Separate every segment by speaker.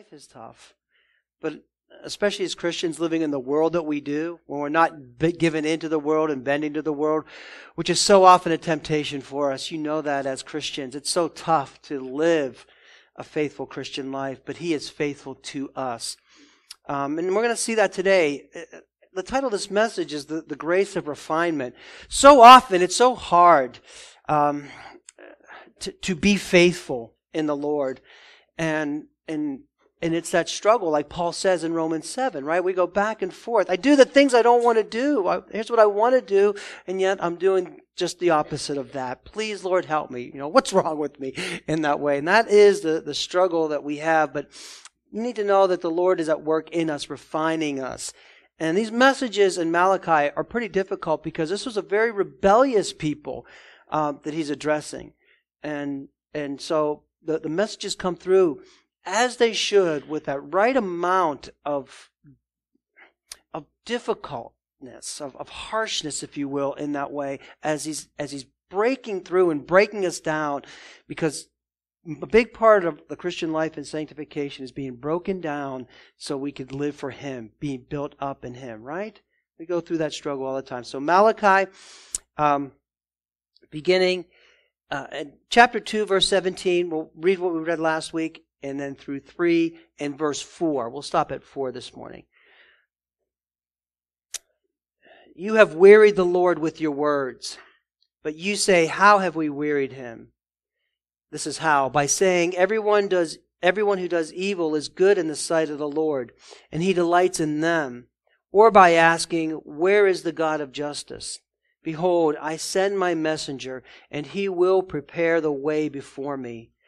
Speaker 1: life is tough. But especially as Christians living in the world that we do, when we're not given into the world and bending to the world, which is so often a temptation for us. You know that as Christians. It's so tough to live a faithful Christian life, but He is faithful to us. Um, and we're going to see that today. Uh, the title of this message is the, the Grace of Refinement. So often, it's so hard um, to, to be faithful in the Lord. And, and and it's that struggle, like Paul says in Romans 7, right? We go back and forth. I do the things I don't want to do. I, here's what I want to do, and yet I'm doing just the opposite of that. Please, Lord, help me. You know, what's wrong with me in that way? And that is the, the struggle that we have. But you need to know that the Lord is at work in us, refining us. And these messages in Malachi are pretty difficult because this was a very rebellious people uh, that he's addressing. And, and so the, the messages come through as they should with that right amount of, of difficultness, of, of harshness, if you will, in that way, as he's, as he's breaking through and breaking us down because a big part of the Christian life and sanctification is being broken down so we could live for Him, being built up in Him, right? We go through that struggle all the time. So Malachi, um, beginning uh, chapter 2, verse 17, we'll read what we read last week and then through 3 and verse 4. We'll stop at 4 this morning. You have wearied the Lord with your words, but you say, How have we wearied him? This is how. By saying, Everyone does everyone who does evil is good in the sight of the Lord, and he delights in them. Or by asking, Where is the God of justice? Behold, I send my messenger, and he will prepare the way before me.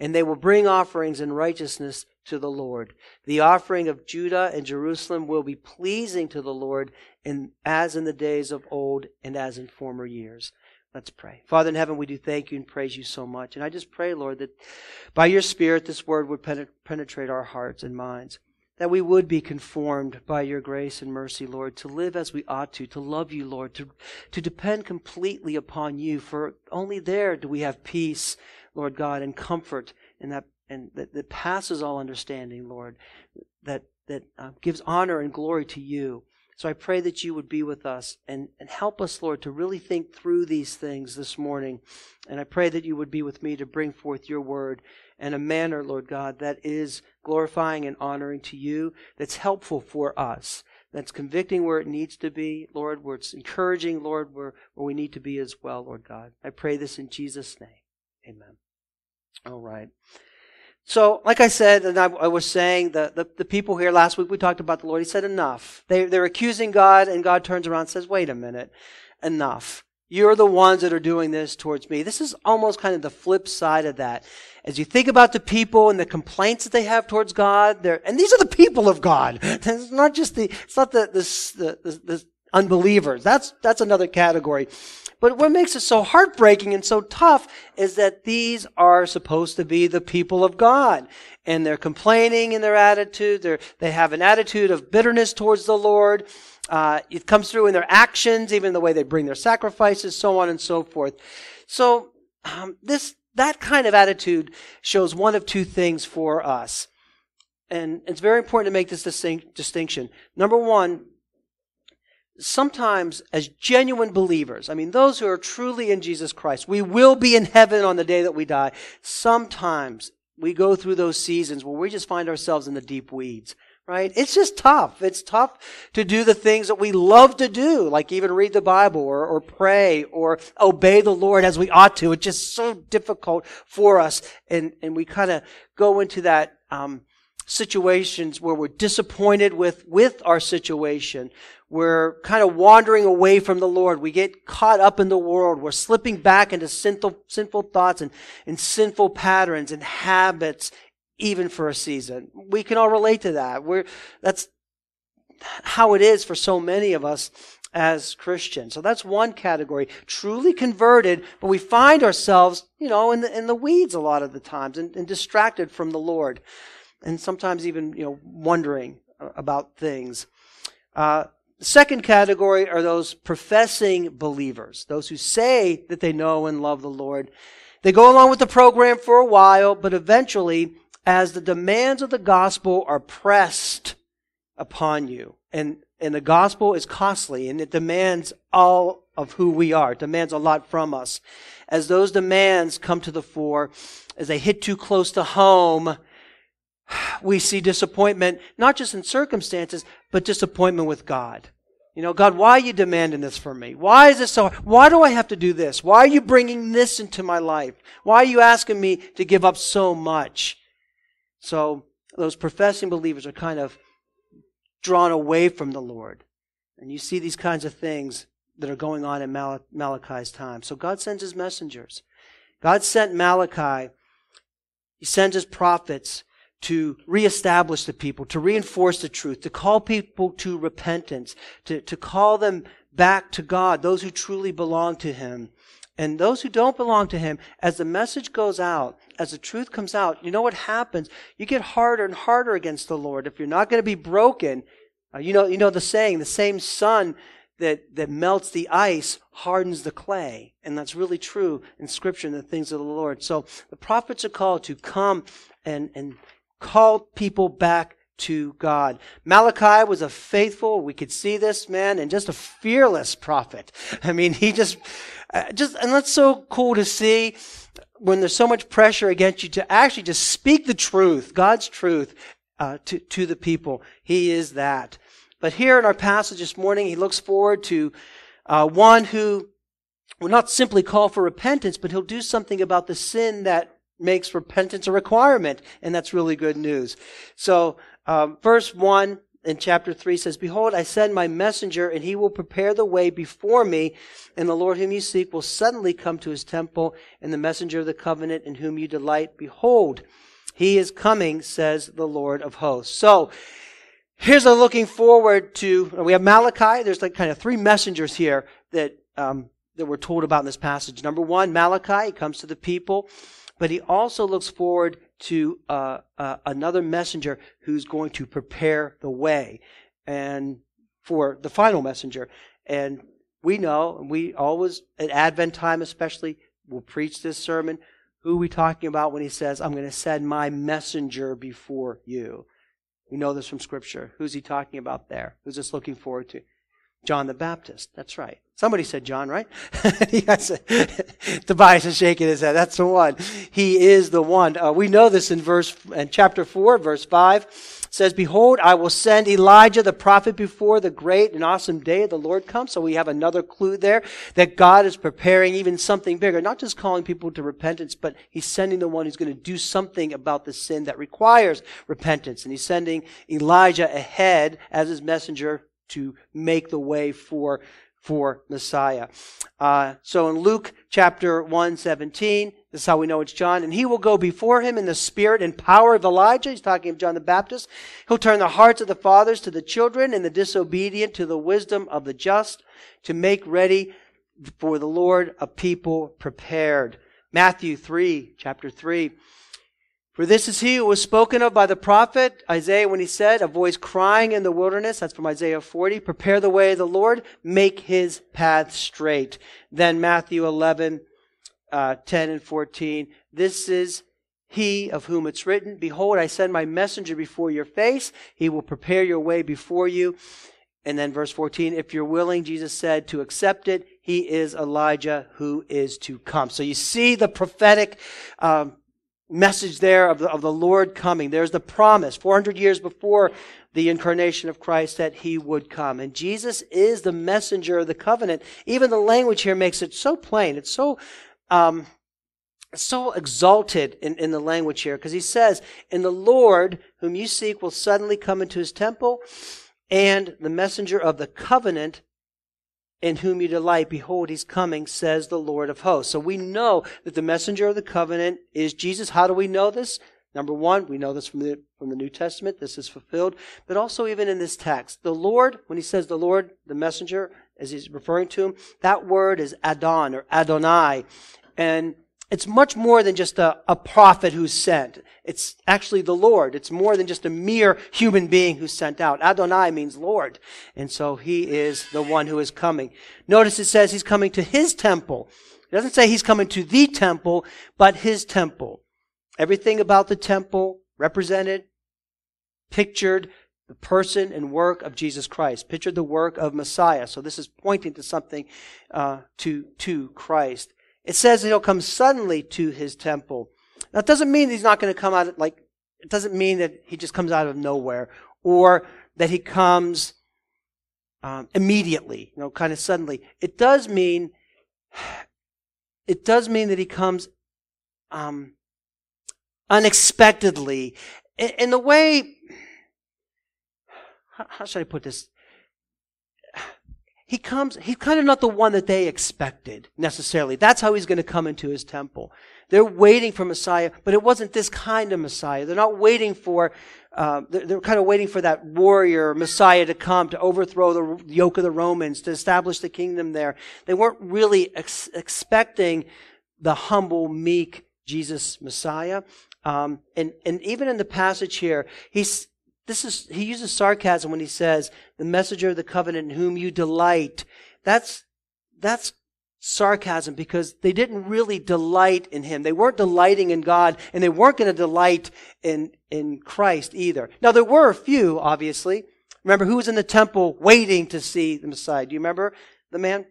Speaker 1: and they will bring offerings in righteousness to the Lord. The offering of Judah and Jerusalem will be pleasing to the Lord in, as in the days of old and as in former years. Let's pray. Father in heaven, we do thank you and praise you so much. And I just pray, Lord, that by your Spirit, this word would penetrate our hearts and minds. That we would be conformed by your grace and mercy, Lord, to live as we ought to, to love you, Lord, to, to depend completely upon you, for only there do we have peace Lord God, and comfort and that and that, that passes all understanding, Lord, that that uh, gives honor and glory to you. So I pray that you would be with us and, and help us, Lord, to really think through these things this morning. And I pray that you would be with me to bring forth your word in a manner, Lord God, that is glorifying and honoring to you, that's helpful for us, that's convicting where it needs to be, Lord, where it's encouraging, Lord, where, where we need to be as well, Lord God. I pray this in Jesus' name. Amen. All right. So, like I said, and I, I was saying, the, the, the, people here last week, we talked about the Lord. He said, enough. They, they're accusing God, and God turns around and says, wait a minute. Enough. You're the ones that are doing this towards me. This is almost kind of the flip side of that. As you think about the people and the complaints that they have towards God, and these are the people of God. It's not just the, it's not the, the, the, the unbelievers. That's, that's another category. But what makes it so heartbreaking and so tough is that these are supposed to be the people of God. And they're complaining in their attitude. They're, they have an attitude of bitterness towards the Lord. Uh, it comes through in their actions, even the way they bring their sacrifices, so on and so forth. So, um, this, that kind of attitude shows one of two things for us. And it's very important to make this distinction. Number one, sometimes as genuine believers, I mean, those who are truly in Jesus Christ, we will be in heaven on the day that we die. Sometimes we go through those seasons where we just find ourselves in the deep weeds, right? It's just tough. It's tough to do the things that we love to do, like even read the Bible or, or pray or obey the Lord as we ought to. It's just so difficult for us. And, and we kind of go into that, um, situations where we're disappointed with, with our situation. We're kind of wandering away from the Lord. We get caught up in the world. We're slipping back into sinful, sinful thoughts and, and sinful patterns and habits, even for a season. We can all relate to that. We're, that's, how it is for so many of us as Christians. So that's one category. Truly converted, but we find ourselves, you know, in the, in the weeds a lot of the times and, and distracted from the Lord. And sometimes even, you know, wondering about things. Uh, the second category are those professing believers, those who say that they know and love the Lord. They go along with the program for a while, but eventually, as the demands of the gospel are pressed upon you, and, and the gospel is costly and it demands all of who we are, it demands a lot from us. As those demands come to the fore, as they hit too close to home, we see disappointment, not just in circumstances, but disappointment with God. You know, God, why are you demanding this from me? Why is this so? Why do I have to do this? Why are you bringing this into my life? Why are you asking me to give up so much? So, those professing believers are kind of drawn away from the Lord. And you see these kinds of things that are going on in Mal- Malachi's time. So, God sends his messengers. God sent Malachi. He sends his prophets to reestablish the people, to reinforce the truth, to call people to repentance, to, to call them back to God, those who truly belong to Him. And those who don't belong to Him, as the message goes out, as the truth comes out, you know what happens? You get harder and harder against the Lord. If you're not going to be broken, uh, you know, you know the saying, the same sun that, that melts the ice hardens the clay. And that's really true in Scripture and the things of the Lord. So the prophets are called to come and, and called people back to God. Malachi was a faithful, we could see this man, and just a fearless prophet. I mean, he just, uh, just, and that's so cool to see when there's so much pressure against you to actually just speak the truth, God's truth, uh, to, to the people. He is that. But here in our passage this morning, he looks forward to uh, one who will not simply call for repentance, but he'll do something about the sin that makes repentance a requirement, and that's really good news. So, um, verse 1 in chapter 3 says, Behold, I send my messenger, and he will prepare the way before me, and the Lord whom you seek will suddenly come to his temple, and the messenger of the covenant in whom you delight, behold, he is coming, says the Lord of hosts. So, here's a looking forward to, we have Malachi, there's like kind of three messengers here that, um, that we're told about in this passage. Number one, Malachi, comes to the people but he also looks forward to uh, uh, another messenger who's going to prepare the way and for the final messenger. And we know, and we always, at Advent time especially, will preach this sermon. Who are we talking about when he says, I'm going to send my messenger before you? We know this from Scripture. Who's he talking about there? Who's this looking forward to? John the Baptist. That's right. Somebody said John, right? Tobias is shaking his head. That's the one. He is the one. Uh, we know this in verse, and chapter 4, verse 5. Says, Behold, I will send Elijah the prophet before the great and awesome day of the Lord comes. So we have another clue there that God is preparing even something bigger, not just calling people to repentance, but he's sending the one who's going to do something about the sin that requires repentance. And he's sending Elijah ahead as his messenger to make the way for for Messiah. Uh, so in Luke chapter 1, 17, this is how we know it's John. And he will go before him in the spirit and power of Elijah. He's talking of John the Baptist. He'll turn the hearts of the fathers to the children and the disobedient to the wisdom of the just to make ready for the Lord a people prepared. Matthew 3, chapter 3. For this is he who was spoken of by the prophet Isaiah when he said, A voice crying in the wilderness, that's from Isaiah 40, prepare the way of the Lord, make his path straight. Then Matthew 11, uh, 10 and 14, this is he of whom it's written, Behold, I send my messenger before your face. He will prepare your way before you. And then verse 14, if you're willing, Jesus said, to accept it, he is Elijah who is to come. So you see the prophetic um, message there of the, of the Lord coming. There's the promise 400 years before the incarnation of Christ that he would come. And Jesus is the messenger of the covenant. Even the language here makes it so plain. It's so, um, so exalted in, in the language here because he says, And the Lord whom you seek will suddenly come into his temple, and the messenger of the covenant in whom you delight, behold, he's coming, says the Lord of hosts. So we know that the messenger of the covenant is Jesus. How do we know this? Number one, we know this from the, from the New Testament. This is fulfilled. But also even in this text, the Lord, when he says the Lord, the messenger, as he's referring to him, that word is Adon or Adonai. And it's much more than just a, a prophet who's sent. It's actually the Lord. It's more than just a mere human being who's sent out. Adonai means Lord. And so he is the one who is coming. Notice it says he's coming to his temple. It doesn't say he's coming to the temple, but his temple. Everything about the temple represented, pictured the person and work of Jesus Christ, pictured the work of Messiah. So this is pointing to something uh, to to Christ. It says he'll come suddenly to his temple. Now, it doesn't mean he's not going to come out like, it doesn't mean that he just comes out of nowhere or that he comes um, immediately, you know, kind of suddenly. It does mean, it does mean that he comes um, unexpectedly. In, in the way, how, how should I put this? He comes, he's kind of not the one that they expected necessarily. That's how he's going to come into his temple. They're waiting for Messiah, but it wasn't this kind of Messiah. They're not waiting for, uh, they're, kind of waiting for that warrior Messiah to come to overthrow the yoke of the Romans, to establish the kingdom there. They weren't really ex- expecting the humble, meek Jesus Messiah. Um, and, and even in the passage here, he's, this is, he uses sarcasm when he says, the messenger of the covenant in whom you delight. That's, that's sarcasm because they didn't really delight in him. They weren't delighting in God and they weren't going to delight in, in Christ either. Now there were a few, obviously. Remember who was in the temple waiting to see the Messiah? Do you remember the man?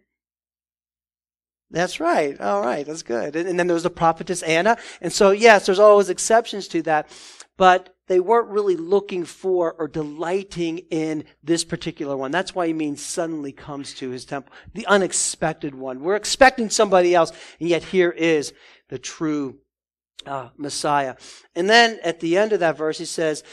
Speaker 1: That's right. All right. That's good. And, and then there was the prophetess Anna. And so, yes, there's always exceptions to that. But they weren't really looking for or delighting in this particular one. That's why he means suddenly comes to his temple. The unexpected one. We're expecting somebody else, and yet here is the true uh, Messiah. And then at the end of that verse, he says,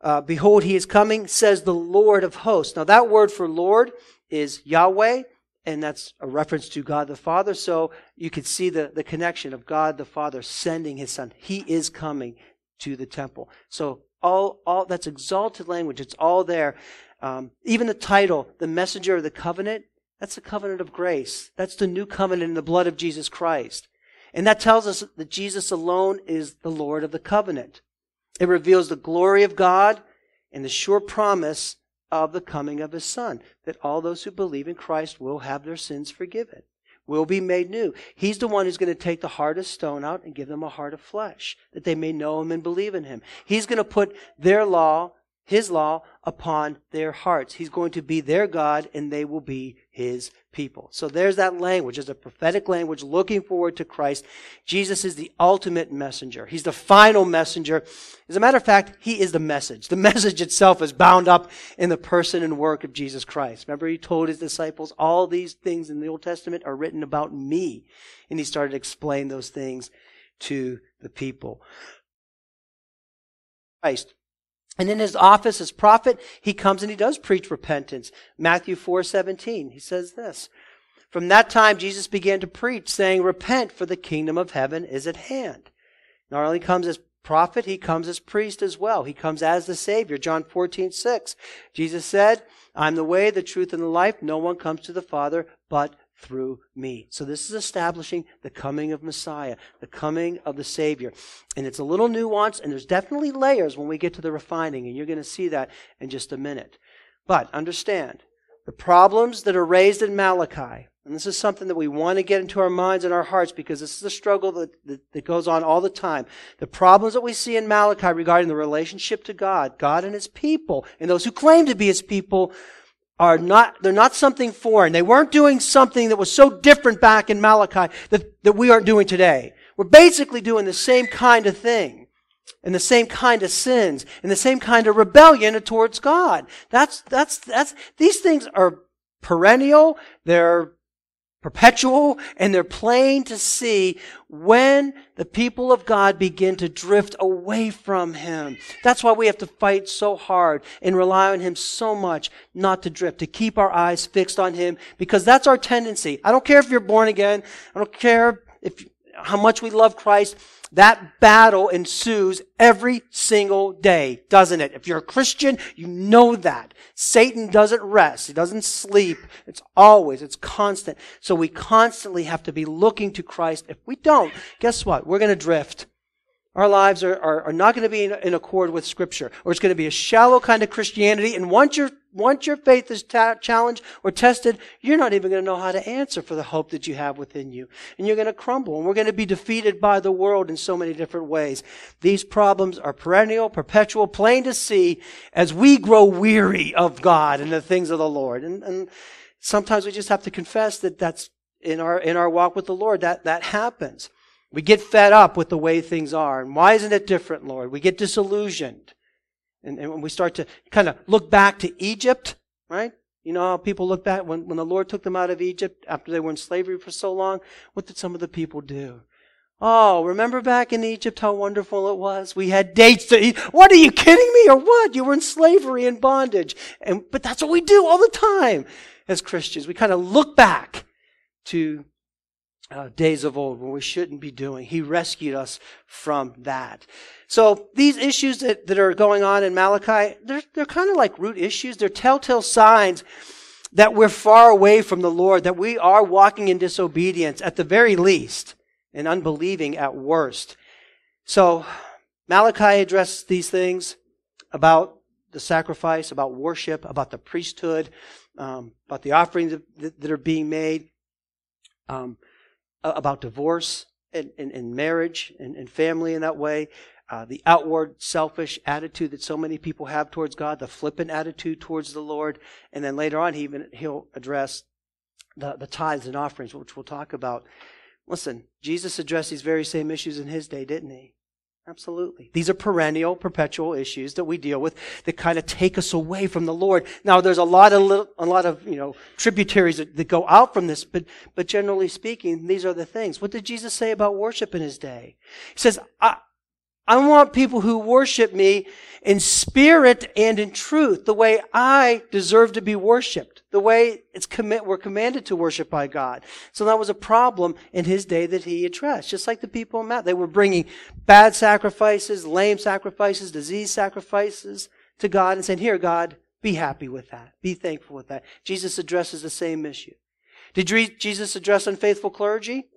Speaker 1: uh, Behold, he is coming, says the Lord of hosts. Now, that word for Lord is Yahweh, and that's a reference to God the Father. So you can see the, the connection of God the Father sending his Son. He is coming to the temple. So all, all that's exalted language. It's all there. Um, even the title, the messenger of the covenant, that's the covenant of grace. That's the new covenant in the blood of Jesus Christ. And that tells us that Jesus alone is the Lord of the covenant. It reveals the glory of God and the sure promise of the coming of his son, that all those who believe in Christ will have their sins forgiven will be made new. He's the one who's going to take the heart of stone out and give them a heart of flesh, that they may know him and believe in him. He's going to put their law, his law, upon their hearts. He's going to be their God and they will be his people. So there's that language. There's a prophetic language looking forward to Christ. Jesus is the ultimate messenger. He's the final messenger. As a matter of fact, he is the message. The message itself is bound up in the person and work of Jesus Christ. Remember, he told his disciples, all these things in the Old Testament are written about me. And he started to explain those things to the people. Christ. And in his office as prophet, he comes and he does preach repentance. Matthew 4:17. He says this. From that time Jesus began to preach saying, "Repent for the kingdom of heaven is at hand." Not only comes as prophet, he comes as priest as well. He comes as the savior. John 14:6. Jesus said, "I'm the way, the truth and the life. No one comes to the Father but through me. So this is establishing the coming of Messiah, the coming of the Savior. And it's a little nuanced, and there's definitely layers when we get to the refining, and you're going to see that in just a minute. But understand, the problems that are raised in Malachi, and this is something that we want to get into our minds and our hearts because this is a struggle that, that, that, goes on all the time. The problems that we see in Malachi regarding the relationship to God, God and His people, and those who claim to be His people, are not, they're not something foreign. They weren't doing something that was so different back in Malachi that, that we aren't doing today. We're basically doing the same kind of thing and the same kind of sins and the same kind of rebellion towards God. That's, that's, that's, these things are perennial. They're perpetual and they're plain to see when the people of God begin to drift away from Him. That's why we have to fight so hard and rely on Him so much not to drift, to keep our eyes fixed on Him because that's our tendency. I don't care if you're born again. I don't care if, how much we love Christ. That battle ensues every single day, doesn't it? If you're a Christian, you know that. Satan doesn't rest. He doesn't sleep. It's always, it's constant. So we constantly have to be looking to Christ. If we don't, guess what? We're going to drift. Our lives are, are, are not going to be in, in, accord with Scripture, or it's going to be a shallow kind of Christianity. And once your once your faith is ta- challenged or tested, you're not even going to know how to answer for the hope that you have within you, and you're going to crumble. And we're going to be defeated by the world in so many different ways. These problems are perennial, perpetual, plain to see as we grow weary of God and the things of the Lord. And, and sometimes we just have to confess that that's in our in our walk with the Lord that that happens. We get fed up with the way things are. And why isn't it different, Lord? We get disillusioned. And, and when we start to kind of look back to Egypt, right? You know how people look back when, when the Lord took them out of Egypt after they were in slavery for so long? What did some of the people do? Oh, remember back in Egypt how wonderful it was? We had dates to eat. What are you kidding me or what? You were in slavery and bondage. And, but that's what we do all the time as Christians. We kind of look back to uh, days of old when we shouldn't be doing. He rescued us from that. So these issues that, that are going on in Malachi, they're, they're kind of like root issues. They're telltale signs that we're far away from the Lord, that we are walking in disobedience at the very least and unbelieving at worst. So Malachi addressed these things about the sacrifice, about worship, about the priesthood, um, about the offerings that, that are being made. Um, about divorce and, and, and marriage and, and, family in that way. Uh, the outward selfish attitude that so many people have towards God, the flippant attitude towards the Lord, and then later on he even he'll address the, the tithes and offerings, which we'll talk about. Listen, Jesus addressed these very same issues in his day, didn't he? Absolutely. These are perennial, perpetual issues that we deal with that kind of take us away from the Lord. Now, there's a lot of little, a lot of you know tributaries that, that go out from this, but but generally speaking, these are the things. What did Jesus say about worship in his day? He says, "I I want people who worship me in spirit and in truth, the way I deserve to be worshiped, the way it's commit, we're commanded to worship by God. So that was a problem in his day that he addressed, just like the people in Matt. They were bringing bad sacrifices, lame sacrifices, disease sacrifices to God and saying, here, God, be happy with that. Be thankful with that. Jesus addresses the same issue. Did Jesus address unfaithful clergy?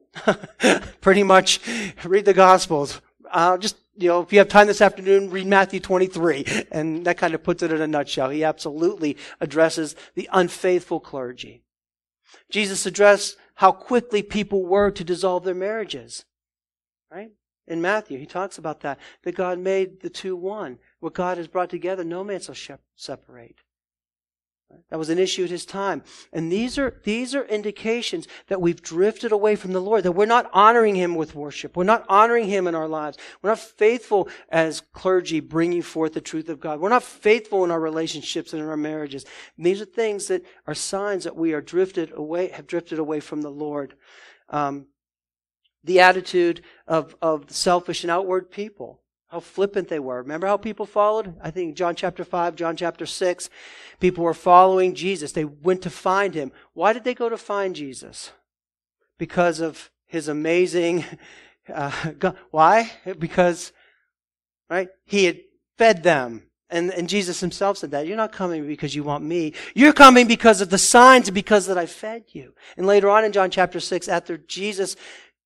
Speaker 1: Pretty much read the Gospels. Uh, just you know, if you have time this afternoon, read Matthew 23. And that kind of puts it in a nutshell. He absolutely addresses the unfaithful clergy. Jesus addressed how quickly people were to dissolve their marriages. Right? In Matthew, he talks about that. That God made the two one. What God has brought together, no man shall separate. That was an issue at his time. And these are, these are indications that we've drifted away from the Lord, that we're not honoring him with worship. We're not honoring him in our lives. We're not faithful as clergy bringing forth the truth of God. We're not faithful in our relationships and in our marriages. And these are things that are signs that we are drifted away, have drifted away from the Lord. Um, the attitude of, of selfish and outward people how flippant they were. Remember how people followed? I think John chapter 5, John chapter 6. People were following Jesus. They went to find him. Why did they go to find Jesus? Because of his amazing. Uh, God. Why? Because, right? He had fed them. And, and Jesus himself said that. You're not coming because you want me. You're coming because of the signs because that I fed you. And later on in John chapter 6, after Jesus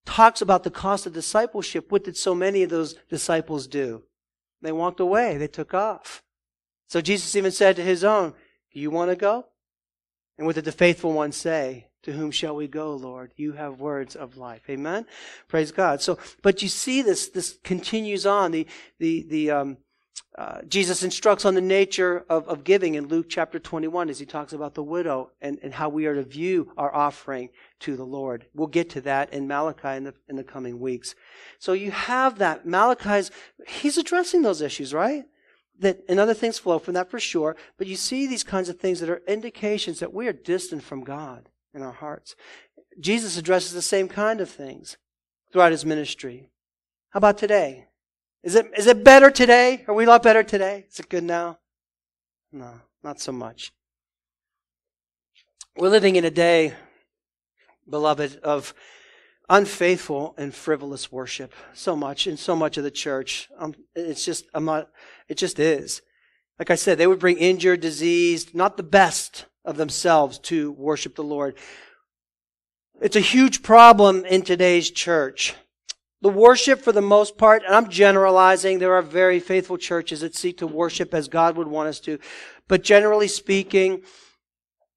Speaker 1: talks about the cost of discipleship, what did so many of those disciples do? They walked away, they took off. So Jesus even said to his own, Do you want to go? And what did the faithful ones say? To whom shall we go, Lord? You have words of life. Amen. Praise God. So, but you see this. This continues on. The the the um, uh, Jesus instructs on the nature of, of giving in Luke chapter 21 as he talks about the widow and, and how we are to view our offering to the Lord. We'll get to that in Malachi in the, in the coming weeks. So you have that. Malachi's, he's addressing those issues, right? That, and other things flow from that for sure. But you see these kinds of things that are indications that we are distant from God in our hearts. Jesus addresses the same kind of things throughout his ministry. How about today? Is it, is it better today? Are we a lot better today? Is it good now? No, not so much. We're living in a day, beloved, of unfaithful and frivolous worship so much in so much of the church. Um, it's just, I'm not, it just is. Like I said, they would bring injured, diseased, not the best of themselves to worship the Lord. It's a huge problem in today's church. The worship, for the most part, and I'm generalizing, there are very faithful churches that seek to worship as God would want us to. But generally speaking,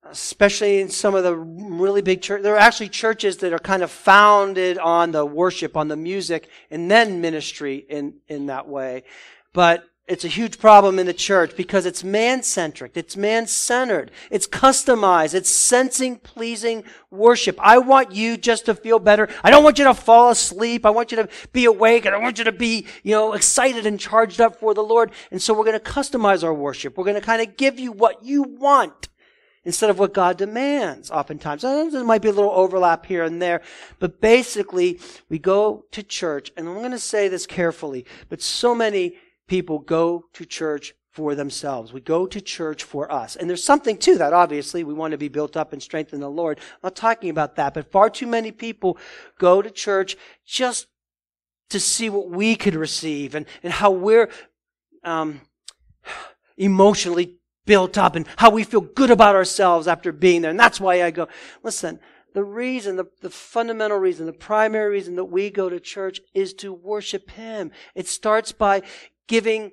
Speaker 1: especially in some of the really big churches, there are actually churches that are kind of founded on the worship, on the music, and then ministry in, in that way. But it's a huge problem in the church because it's man-centric. It's man-centered. It's customized. It's sensing pleasing worship. I want you just to feel better. I don't want you to fall asleep. I want you to be awake and I want you to be, you know, excited and charged up for the Lord. And so we're going to customize our worship. We're going to kind of give you what you want instead of what God demands oftentimes. There might be a little overlap here and there, but basically we go to church and I'm going to say this carefully, but so many people go to church for themselves. We go to church for us. And there's something to that, obviously. We want to be built up and strengthened in the Lord. I'm not talking about that, but far too many people go to church just to see what we could receive and, and how we're um, emotionally built up and how we feel good about ourselves after being there. And that's why I go. Listen, the reason, the, the fundamental reason, the primary reason that we go to church is to worship Him. It starts by giving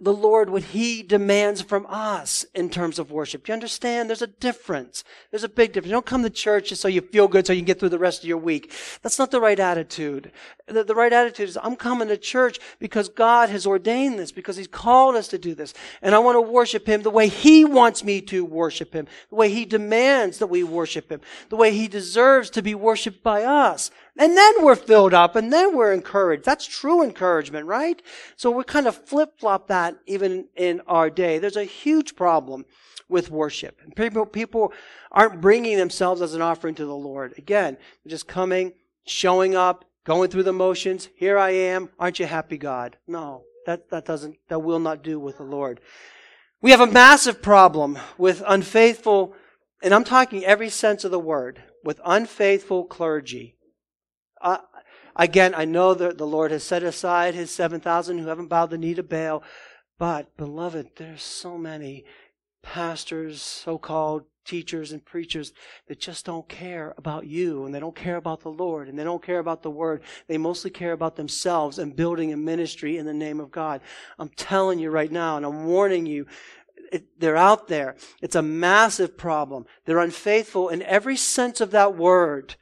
Speaker 1: the Lord what He demands from us in terms of worship. Do you understand? There's a difference. There's a big difference. You don't come to church just so you feel good so you can get through the rest of your week. That's not the right attitude. The, the right attitude is I'm coming to church because God has ordained this, because He's called us to do this. And I want to worship Him the way He wants me to worship Him, the way He demands that we worship Him, the way He deserves to be worshiped by us. And then we're filled up and then we're encouraged. That's true encouragement, right? So we kind of flip flop that even in our day. There's a huge problem with worship. People, people aren't bringing themselves as an offering to the Lord. Again, just coming, showing up, going through the motions. Here I am. Aren't you happy, God? No, that, that doesn't, that will not do with the Lord. We have a massive problem with unfaithful, and I'm talking every sense of the word, with unfaithful clergy. Uh, again, I know that the Lord has set aside his 7,000 who haven't bowed the knee to Baal, but beloved, there's so many pastors, so-called teachers and preachers that just don't care about you and they don't care about the Lord and they don't care about the word. They mostly care about themselves and building a ministry in the name of God. I'm telling you right now and I'm warning you, it, they're out there. It's a massive problem. They're unfaithful in every sense of that word.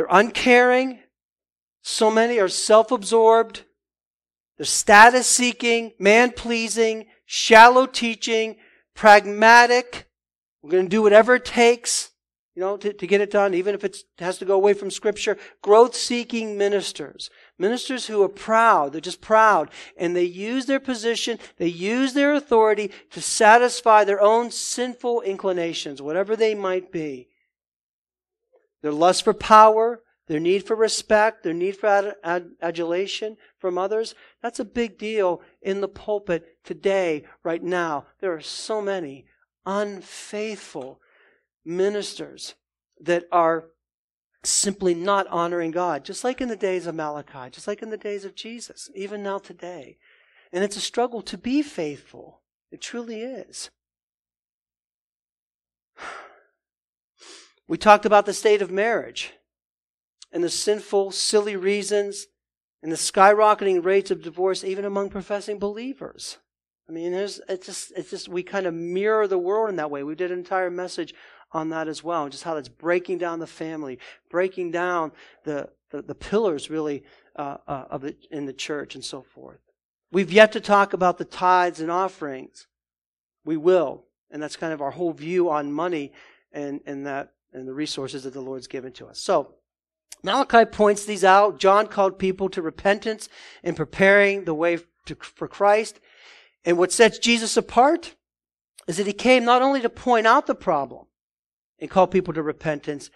Speaker 1: They're uncaring. So many are self-absorbed. They're status seeking, man pleasing, shallow teaching, pragmatic. We're going to do whatever it takes, you know, to, to get it done, even if it has to go away from scripture. Growth seeking ministers. Ministers who are proud. They're just proud. And they use their position, they use their authority to satisfy their own sinful inclinations, whatever they might be. Their lust for power, their need for respect, their need for ad- ad- adulation from others, that's a big deal in the pulpit today, right now. There are so many unfaithful ministers that are simply not honoring God, just like in the days of Malachi, just like in the days of Jesus, even now today. And it's a struggle to be faithful. It truly is. We talked about the state of marriage and the sinful, silly reasons and the skyrocketing rates of divorce even among professing believers. I mean, it's just, it's just, we kind of mirror the world in that way. We did an entire message on that as well, just how that's breaking down the family, breaking down the, the, the pillars really uh, uh, of it in the church and so forth. We've yet to talk about the tithes and offerings. We will. And that's kind of our whole view on money and, and that and the resources that the Lord's given to us. So, Malachi points these out. John called people to repentance and preparing the way to, for Christ. And what sets Jesus apart is that he came not only to point out the problem and call people to repentance,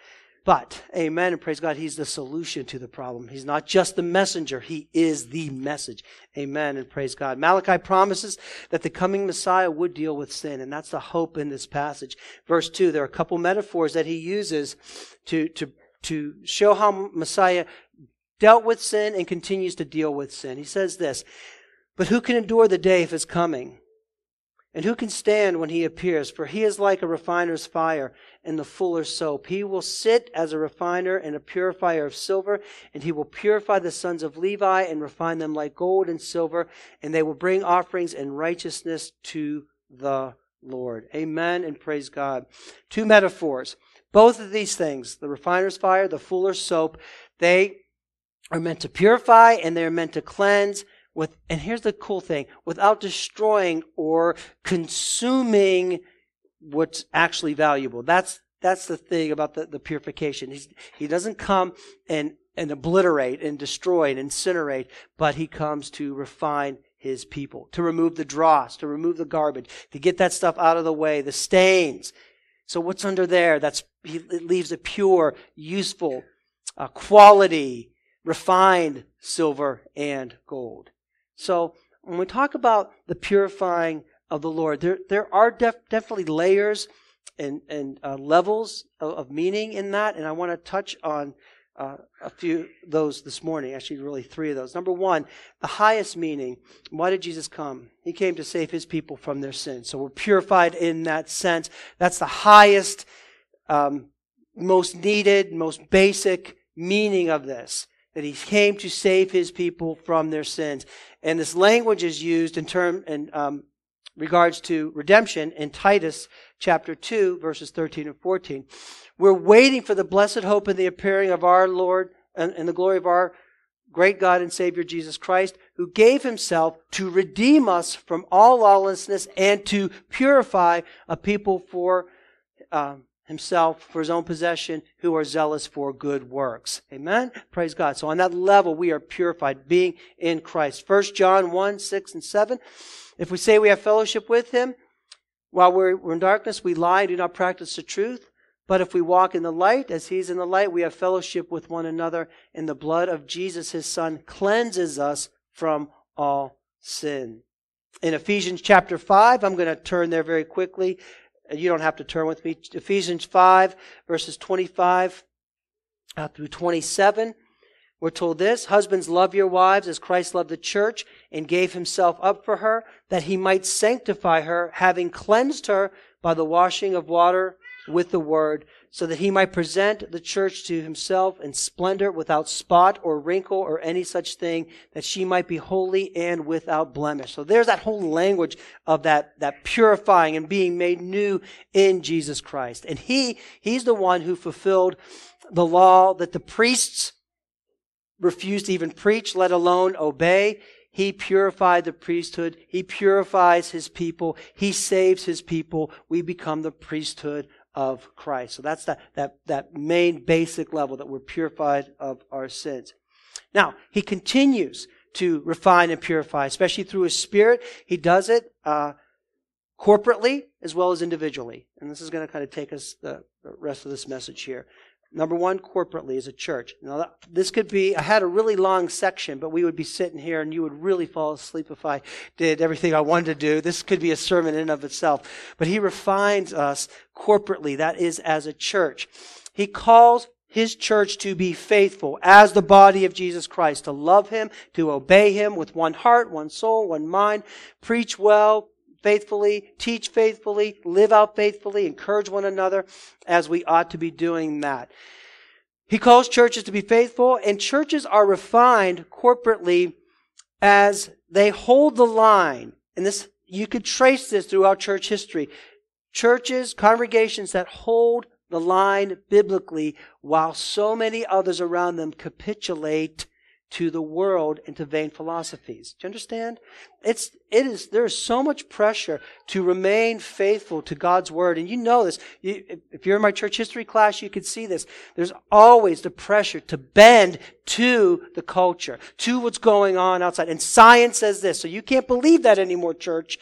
Speaker 1: but, amen and praise God, he's the solution to the problem. He's not just the messenger, he is the message. Amen and praise God. Malachi promises that the coming Messiah would deal with sin, and that's the hope in this passage. Verse 2, there are a couple metaphors that he uses to, to to show how Messiah dealt with sin and continues to deal with sin. He says this, but who can endure the day of his coming? And who can stand when he appears? For he is like a refiner's fire and the fuller's soap. He will sit as a refiner and a purifier of silver, and he will purify the sons of Levi and refine them like gold and silver, and they will bring offerings and righteousness to the Lord. Amen and praise God. Two metaphors. Both of these things, the refiner's fire, the fuller's soap, they are meant to purify and they're meant to cleanse with, and here's the cool thing, without destroying or consuming what's actually valuable. That's, that's the thing about the, the purification. He's, he doesn't come and, and obliterate and destroy and incinerate, but he comes to refine his people, to remove the dross, to remove the garbage, to get that stuff out of the way, the stains. So what's under there? That's, it leaves a pure, useful, uh, quality, refined silver and gold. So when we talk about the purifying of the Lord, there, there are def- definitely layers and, and uh, levels of, of, meaning in that, and I want to touch on uh, a few those this morning. Actually, really three of those. Number one, the highest meaning. Why did Jesus come? He came to save his people from their sins. So we're purified in that sense. That's the highest, um, most needed, most basic meaning of this that he came to save his people from their sins. And this language is used in term in um, regards to redemption in Titus chapter 2, verses 13 and 14. We're waiting for the blessed hope and the appearing of our Lord and, and the glory of our great God and Savior Jesus Christ, who gave himself to redeem us from all lawlessness and to purify a people for um, himself for his own possession who are zealous for good works. Amen? Praise God. So on that level, we are purified, being in Christ. 1 John 1, 6 and 7. If we say we have fellowship with him, while we're, we're in darkness, we lie, do not practice the truth. But if we walk in the light, as he's in the light, we have fellowship with one another, and the blood of Jesus, his son, cleanses us from all sin. In Ephesians chapter 5, I'm going to turn there very quickly you don't have to turn with me. Ephesians 5, verses 25 uh, through 27. We're told this Husbands, love your wives as Christ loved the church and gave himself up for her, that he might sanctify her, having cleansed her by the washing of water with the word, so that he might present the church to himself in splendor without spot or wrinkle or any such thing, that she might be holy and without blemish. So there's that whole language of that, that purifying and being made new in Jesus Christ. And he, he's the one who fulfilled the law that the priests refused to even preach, let alone obey. He purified the priesthood. He purifies his people. He saves his people. We become the priesthood of Christ. So that's that, that, that main basic level that we're purified of our sins. Now, he continues to refine and purify, especially through his spirit. He does it, uh, corporately as well as individually. And this is going to kind of take us the rest of this message here. Number one, corporately as a church. Now, this could be, I had a really long section, but we would be sitting here and you would really fall asleep if I did everything I wanted to do. This could be a sermon in and of itself. But he refines us corporately, that is, as a church. He calls his church to be faithful as the body of Jesus Christ, to love him, to obey him with one heart, one soul, one mind, preach well, faithfully, teach faithfully, live out faithfully, encourage one another as we ought to be doing that. He calls churches to be faithful, and churches are refined corporately as they hold the line. And this, you could trace this throughout church history. Churches, congregations that hold the line biblically while so many others around them capitulate to the world and to vain philosophies. Do you understand? It's, it is, there is so much pressure to remain faithful to God's word. And you know this. You, if you're in my church history class, you can see this. There's always the pressure to bend to the culture, to what's going on outside. And science says this. So you can't believe that anymore, church.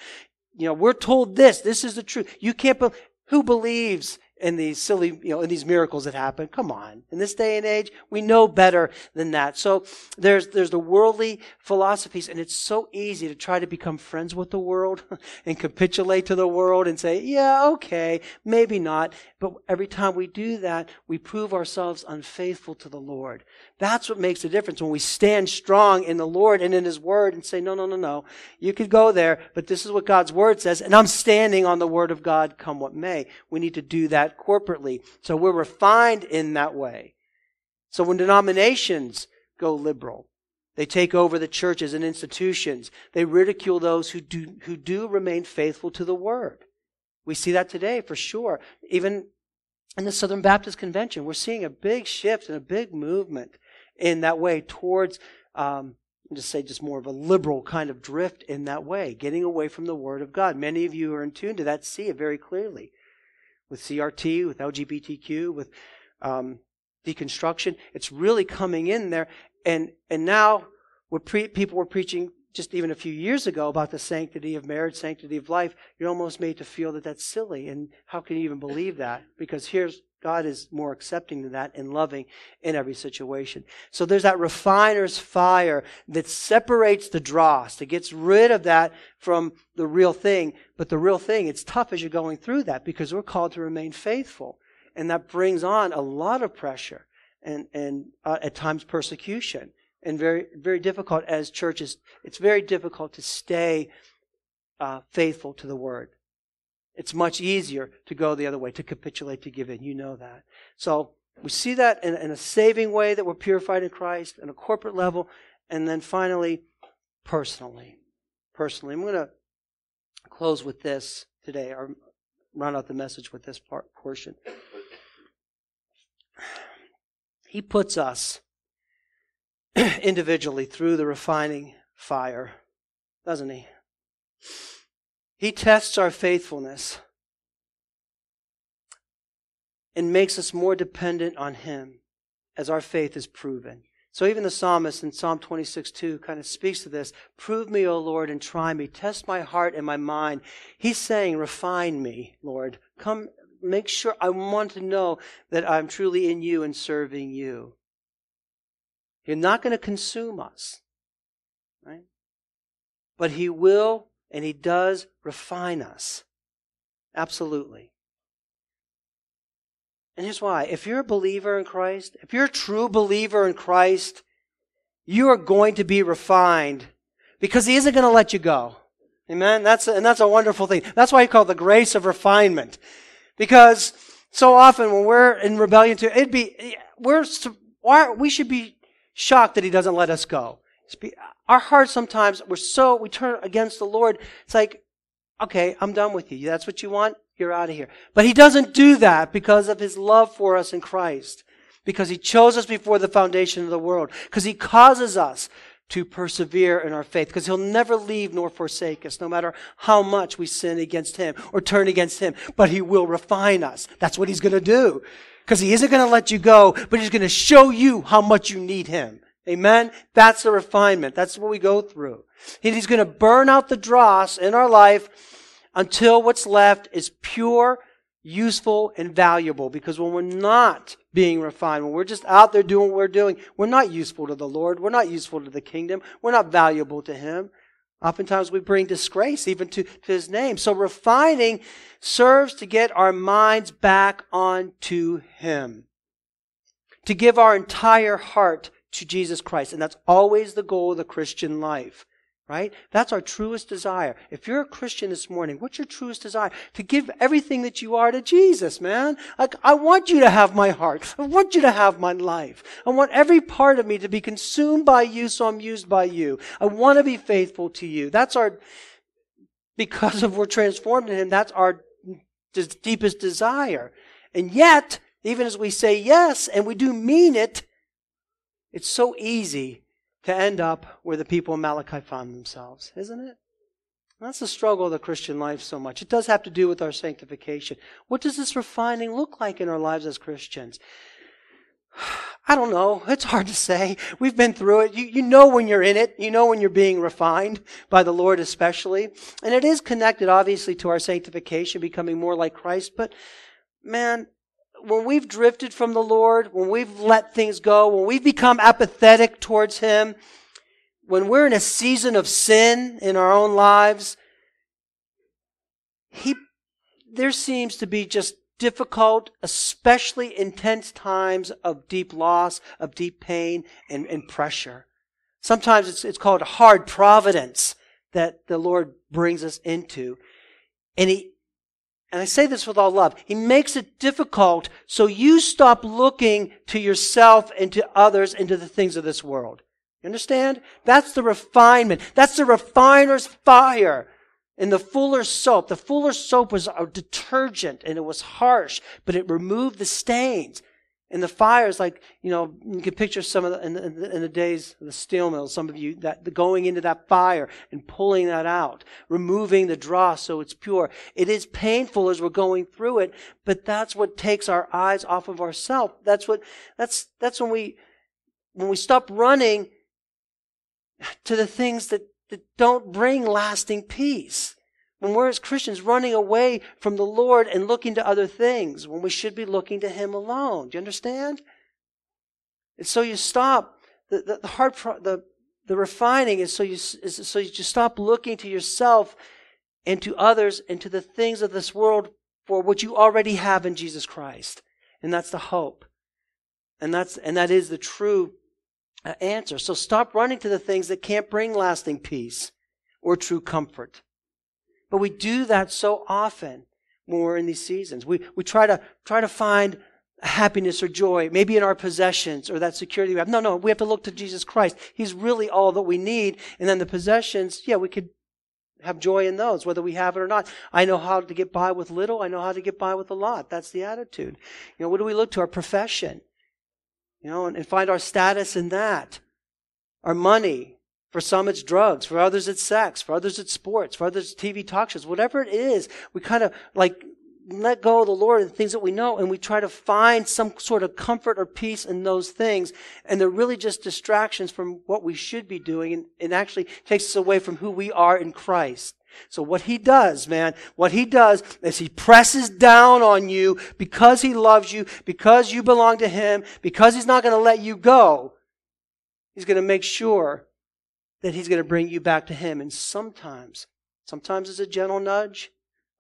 Speaker 1: You know, we're told this. This is the truth. You can't believe. Who believes and these silly, you know, and these miracles that happen. Come on. In this day and age, we know better than that. So there's, there's the worldly philosophies, and it's so easy to try to become friends with the world and capitulate to the world and say, yeah, okay, maybe not. But every time we do that, we prove ourselves unfaithful to the Lord. That's what makes the difference when we stand strong in the Lord and in His Word and say, no, no, no, no. You could go there, but this is what God's Word says, and I'm standing on the Word of God come what may. We need to do that corporately. So we're refined in that way. So when denominations go liberal, they take over the churches and institutions. They ridicule those who do, who do remain faithful to the word. We see that today for sure. Even in the Southern Baptist Convention, we're seeing a big shift and a big movement in that way towards, um, just say, just more of a liberal kind of drift in that way, getting away from the Word of God. Many of you are in tune to that, see it very clearly with CRT, with LGBTQ, with um, deconstruction. It's really coming in there. And, and now what pre- people were preaching just even a few years ago about the sanctity of marriage, sanctity of life, you're almost made to feel that that's silly. And how can you even believe that? Because here's God is more accepting than that and loving in every situation. So there's that refiner's fire that separates the dross, that gets rid of that from the real thing. But the real thing, it's tough as you're going through that because we're called to remain faithful. And that brings on a lot of pressure and, and uh, at times persecution. And very, very difficult as churches, it's very difficult to stay uh, faithful to the word. It's much easier to go the other way, to capitulate, to give in. You know that. So we see that in, in a saving way that we're purified in Christ, on a corporate level, and then finally, personally. Personally. I'm going to close with this today, or round out the message with this part, portion. He puts us individually through the refining fire, doesn't he? He tests our faithfulness and makes us more dependent on Him as our faith is proven. So even the psalmist in Psalm 26 2 kind of speaks to this. Prove me, O Lord, and try me. Test my heart and my mind. He's saying, refine me, Lord. Come, make sure I want to know that I'm truly in you and serving you. You're not going to consume us, right? But He will and He does refine us. Absolutely. And here's why. If you're a believer in Christ, if you're a true believer in Christ, you are going to be refined because He isn't going to let you go. Amen? That's and that's a wonderful thing. That's why He called the grace of refinement. Because so often when we're in rebellion to, it'd be, we're, we should be shocked that He doesn't let us go. Our hearts sometimes, we're so, we turn against the Lord. It's like, okay, I'm done with you. That's what you want? You're out of here. But He doesn't do that because of His love for us in Christ. Because He chose us before the foundation of the world. Because He causes us to persevere in our faith. Because He'll never leave nor forsake us, no matter how much we sin against Him or turn against Him. But He will refine us. That's what He's going to do. Because He isn't going to let you go, but He's going to show you how much you need Him. Amen? That's the refinement. That's what we go through. He's going to burn out the dross in our life until what's left is pure, useful, and valuable. Because when we're not being refined, when we're just out there doing what we're doing, we're not useful to the Lord. We're not useful to the kingdom. We're not valuable to Him. Oftentimes we bring disgrace even to, to His name. So refining serves to get our minds back onto Him. To give our entire heart to Jesus Christ. And that's always the goal of the Christian life, right? That's our truest desire. If you're a Christian this morning, what's your truest desire? To give everything that you are to Jesus, man. Like, I want you to have my heart. I want you to have my life. I want every part of me to be consumed by you so I'm used by you. I want to be faithful to you. That's our, because of we're transformed in Him, that's our deepest desire. And yet, even as we say yes, and we do mean it, it's so easy to end up where the people in Malachi found themselves, isn't it? That's the struggle of the Christian life so much. It does have to do with our sanctification. What does this refining look like in our lives as Christians? I don't know. It's hard to say. We've been through it. You, you know when you're in it. You know when you're being refined by the Lord especially. And it is connected obviously to our sanctification, becoming more like Christ. But man, when we've drifted from the Lord, when we've let things go, when we've become apathetic towards Him, when we're in a season of sin in our own lives, He, there seems to be just difficult, especially intense times of deep loss, of deep pain and, and pressure. Sometimes it's, it's called hard providence that the Lord brings us into. And he, and I say this with all love, he makes it difficult so you stop looking to yourself and to others and to the things of this world. You understand? That's the refinement. That's the refiner's fire. In the Fuller soap, the Fuller soap was a detergent and it was harsh, but it removed the stains. And the fires, like, you know, you can picture some of the, in the, in the days of the steel mills, some of you, that going into that fire and pulling that out, removing the dross so it's pure. It is painful as we're going through it, but that's what takes our eyes off of ourselves. That's what, that's, that's when we, when we stop running to the things that that don't bring lasting peace. When we're as Christians running away from the Lord and looking to other things, when we should be looking to Him alone. Do you understand? And so you stop. The, the, the hard, pro- the, the refining is so you, is so you just stop looking to yourself and to others and to the things of this world for what you already have in Jesus Christ. And that's the hope. And that's, and that is the true uh, answer. So stop running to the things that can't bring lasting peace or true comfort. But we do that so often when we're in these seasons. We, we try to, try to find happiness or joy, maybe in our possessions or that security we have. No, no, we have to look to Jesus Christ. He's really all that we need. And then the possessions, yeah, we could have joy in those, whether we have it or not. I know how to get by with little. I know how to get by with a lot. That's the attitude. You know, what do we look to? Our profession you know, and, and find our status in that. Our money. For some, it's drugs. For others, it's sex. For others, it's sports. For others, it's TV talk shows. Whatever it is, we kind of like let go of the Lord and things that we know, and we try to find some sort of comfort or peace in those things. And they're really just distractions from what we should be doing, and, and actually takes us away from who we are in Christ. So what he does, man, what he does is he presses down on you because he loves you, because you belong to him, because he's not going to let you go. He's going to make sure that he's going to bring you back to him. And sometimes, sometimes it's a gentle nudge.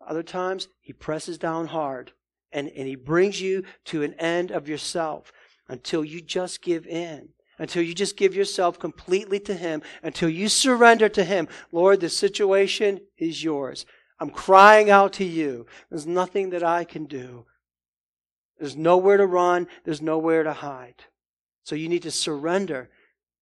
Speaker 1: Other times he presses down hard and, and he brings you to an end of yourself until you just give in until you just give yourself completely to Him, until you surrender to Him. Lord, the situation is yours. I'm crying out to you. There's nothing that I can do. There's nowhere to run. There's nowhere to hide. So you need to surrender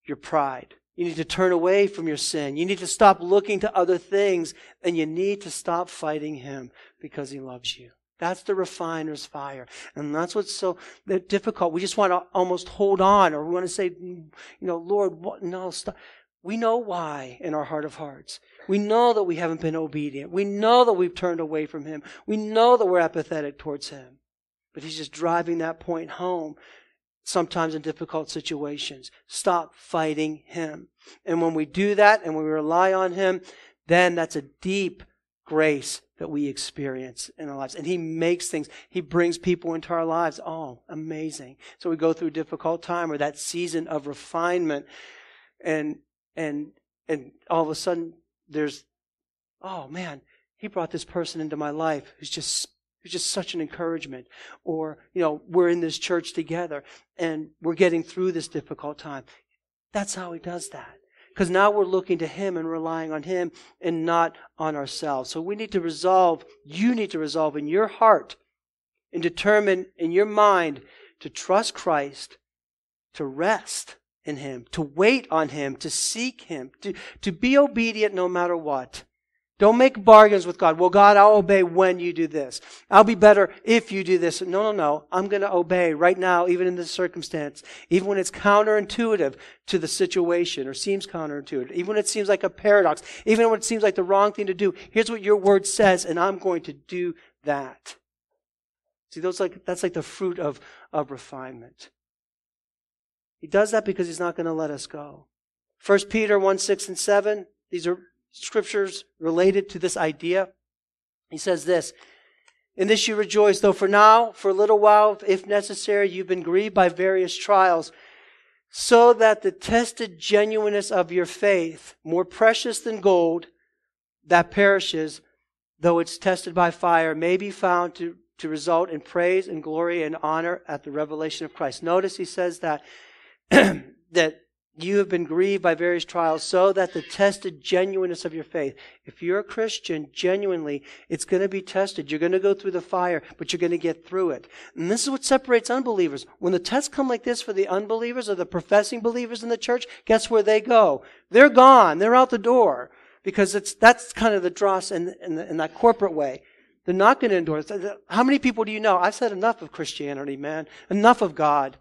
Speaker 1: your pride. You need to turn away from your sin. You need to stop looking to other things and you need to stop fighting Him because He loves you. That's the refiner's fire. And that's what's so difficult. We just want to almost hold on or we want to say, you know, Lord, what? no, stop. We know why in our heart of hearts. We know that we haven't been obedient. We know that we've turned away from Him. We know that we're apathetic towards Him. But He's just driving that point home sometimes in difficult situations. Stop fighting Him. And when we do that and we rely on Him, then that's a deep grace that we experience in our lives. And He makes things, He brings people into our lives. Oh, amazing. So we go through a difficult time or that season of refinement and, and, and all of a sudden there's, oh man, He brought this person into my life who's just who's just such an encouragement. Or, you know, we're in this church together and we're getting through this difficult time. That's how he does that. Because now we're looking to Him and relying on Him and not on ourselves. So we need to resolve, you need to resolve in your heart and determine in your mind to trust Christ, to rest in Him, to wait on Him, to seek Him, to, to be obedient no matter what. Don't make bargains with God. Well, God, I'll obey when you do this. I'll be better if you do this. No, no, no. I'm going to obey right now, even in this circumstance, even when it's counterintuitive to the situation or seems counterintuitive, even when it seems like a paradox, even when it seems like the wrong thing to do. Here's what your word says, and I'm going to do that. See, those like, that's like the fruit of, of refinement. He does that because he's not going to let us go. 1 Peter 1, 6 and 7. These are scriptures related to this idea. He says this In this you rejoice, though for now, for a little while, if necessary, you've been grieved by various trials, so that the tested genuineness of your faith, more precious than gold that perishes, though it's tested by fire, may be found to, to result in praise and glory and honor at the revelation of Christ. Notice he says that, that you have been grieved by various trials so that the tested genuineness of your faith. If you're a Christian, genuinely, it's going to be tested. You're going to go through the fire, but you're going to get through it. And this is what separates unbelievers. When the tests come like this for the unbelievers or the professing believers in the church, guess where they go? They're gone. They're out the door because it's, that's kind of the dross in, in, the, in that corporate way. They're not going to endure it. How many people do you know? I've said enough of Christianity, man. Enough of God.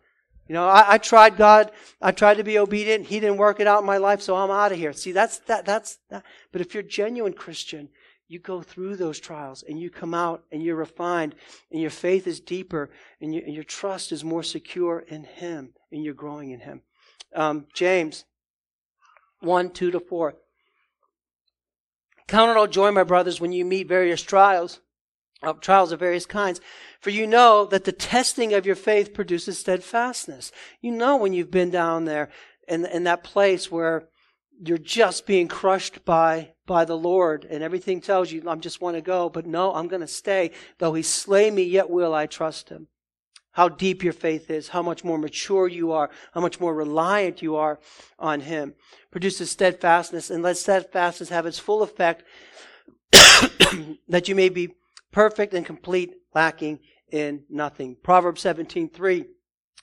Speaker 1: You know, I, I, tried God. I tried to be obedient. He didn't work it out in my life, so I'm out of here. See, that's that. That's that. But if you're a genuine Christian, you go through those trials and you come out and you're refined and your faith is deeper and, you, and your trust is more secure in Him and you're growing in Him. Um, James one two to four. Count it all joy, my brothers, when you meet various trials of trials of various kinds. For you know that the testing of your faith produces steadfastness. You know when you've been down there in, in that place where you're just being crushed by, by the Lord and everything tells you, I just want to go, but no, I'm going to stay. Though he slay me, yet will I trust him. How deep your faith is, how much more mature you are, how much more reliant you are on him. Produces steadfastness and let steadfastness have its full effect that you may be perfect and complete, lacking in nothing. Proverbs 17:3.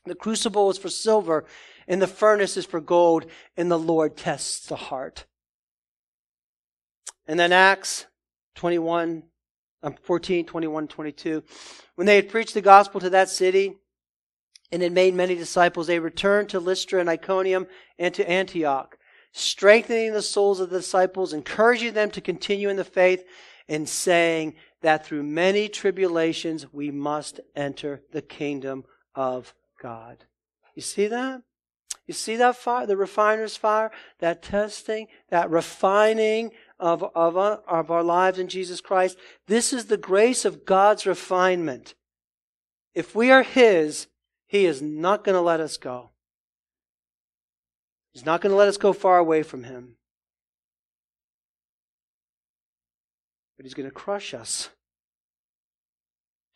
Speaker 1: The crucible is for silver, and the furnace is for gold, and the Lord tests the heart. And then Acts 21, um, 14, 21, 22. When they had preached the gospel to that city and had made many disciples, they returned to Lystra and Iconium and to Antioch, strengthening the souls of the disciples, encouraging them to continue in the faith, and saying, that through many tribulations we must enter the kingdom of God. You see that? You see that fire, the refiner's fire, that testing, that refining of, of, uh, of our lives in Jesus Christ. This is the grace of God's refinement. If we are His, He is not going to let us go. He's not going to let us go far away from Him. But He's going to crush us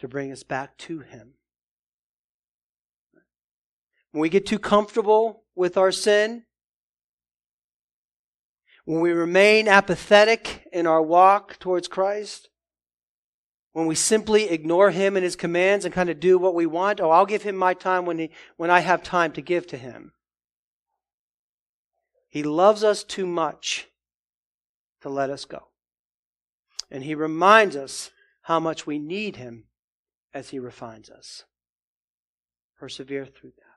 Speaker 1: to bring us back to Him. When we get too comfortable with our sin, when we remain apathetic in our walk towards Christ, when we simply ignore Him and His commands and kind of do what we want, oh, I'll give Him my time when, he, when I have time to give to Him. He loves us too much to let us go. And He reminds us how much we need Him as He refines us. Persevere through that.